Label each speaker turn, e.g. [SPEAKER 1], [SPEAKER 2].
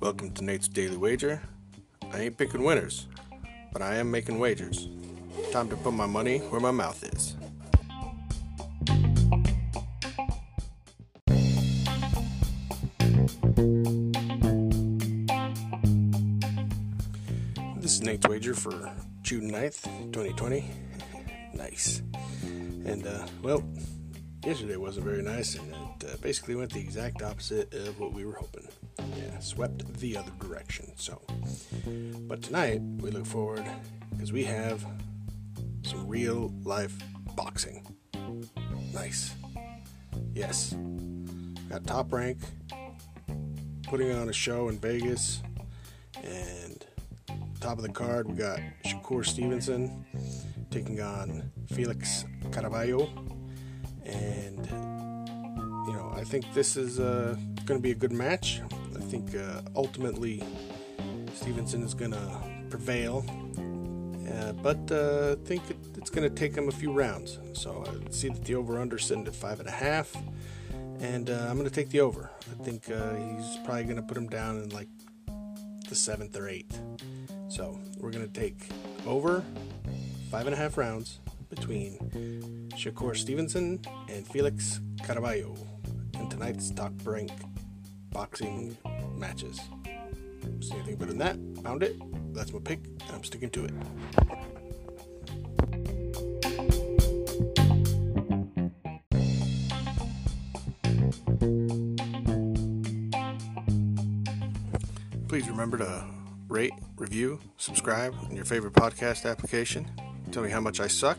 [SPEAKER 1] Welcome to Nate's Daily Wager. I ain't picking winners, but I am making wagers. Time to put my money where my mouth is. This is Nate's Wager for June 9th, 2020. nice. And, uh, well, yesterday wasn't very nice, and it uh, basically went the exact opposite of what we were hoping. Yeah, swept the other direction. So, but tonight we look forward because we have some real life boxing. Nice. Yes. Got top rank putting on a show in Vegas, and top of the card we got Shakur Stevenson taking on Felix Caraballo, and you know I think this is uh, going to be a good match. I think uh, ultimately Stevenson is going to prevail, uh, but uh, I think it, it's going to take him a few rounds. So I see that the over/under sitting at five and a half, and uh, I'm going to take the over. I think uh, he's probably going to put him down in like the seventh or eighth. So we're going to take over five and a half rounds between Shakur Stevenson and Felix Caraballo in tonight's top rank boxing matches. See anything better than that? Found it. That's my pick, and I'm sticking to it. Please remember to rate, review, subscribe in your favorite podcast application. Tell me how much I suck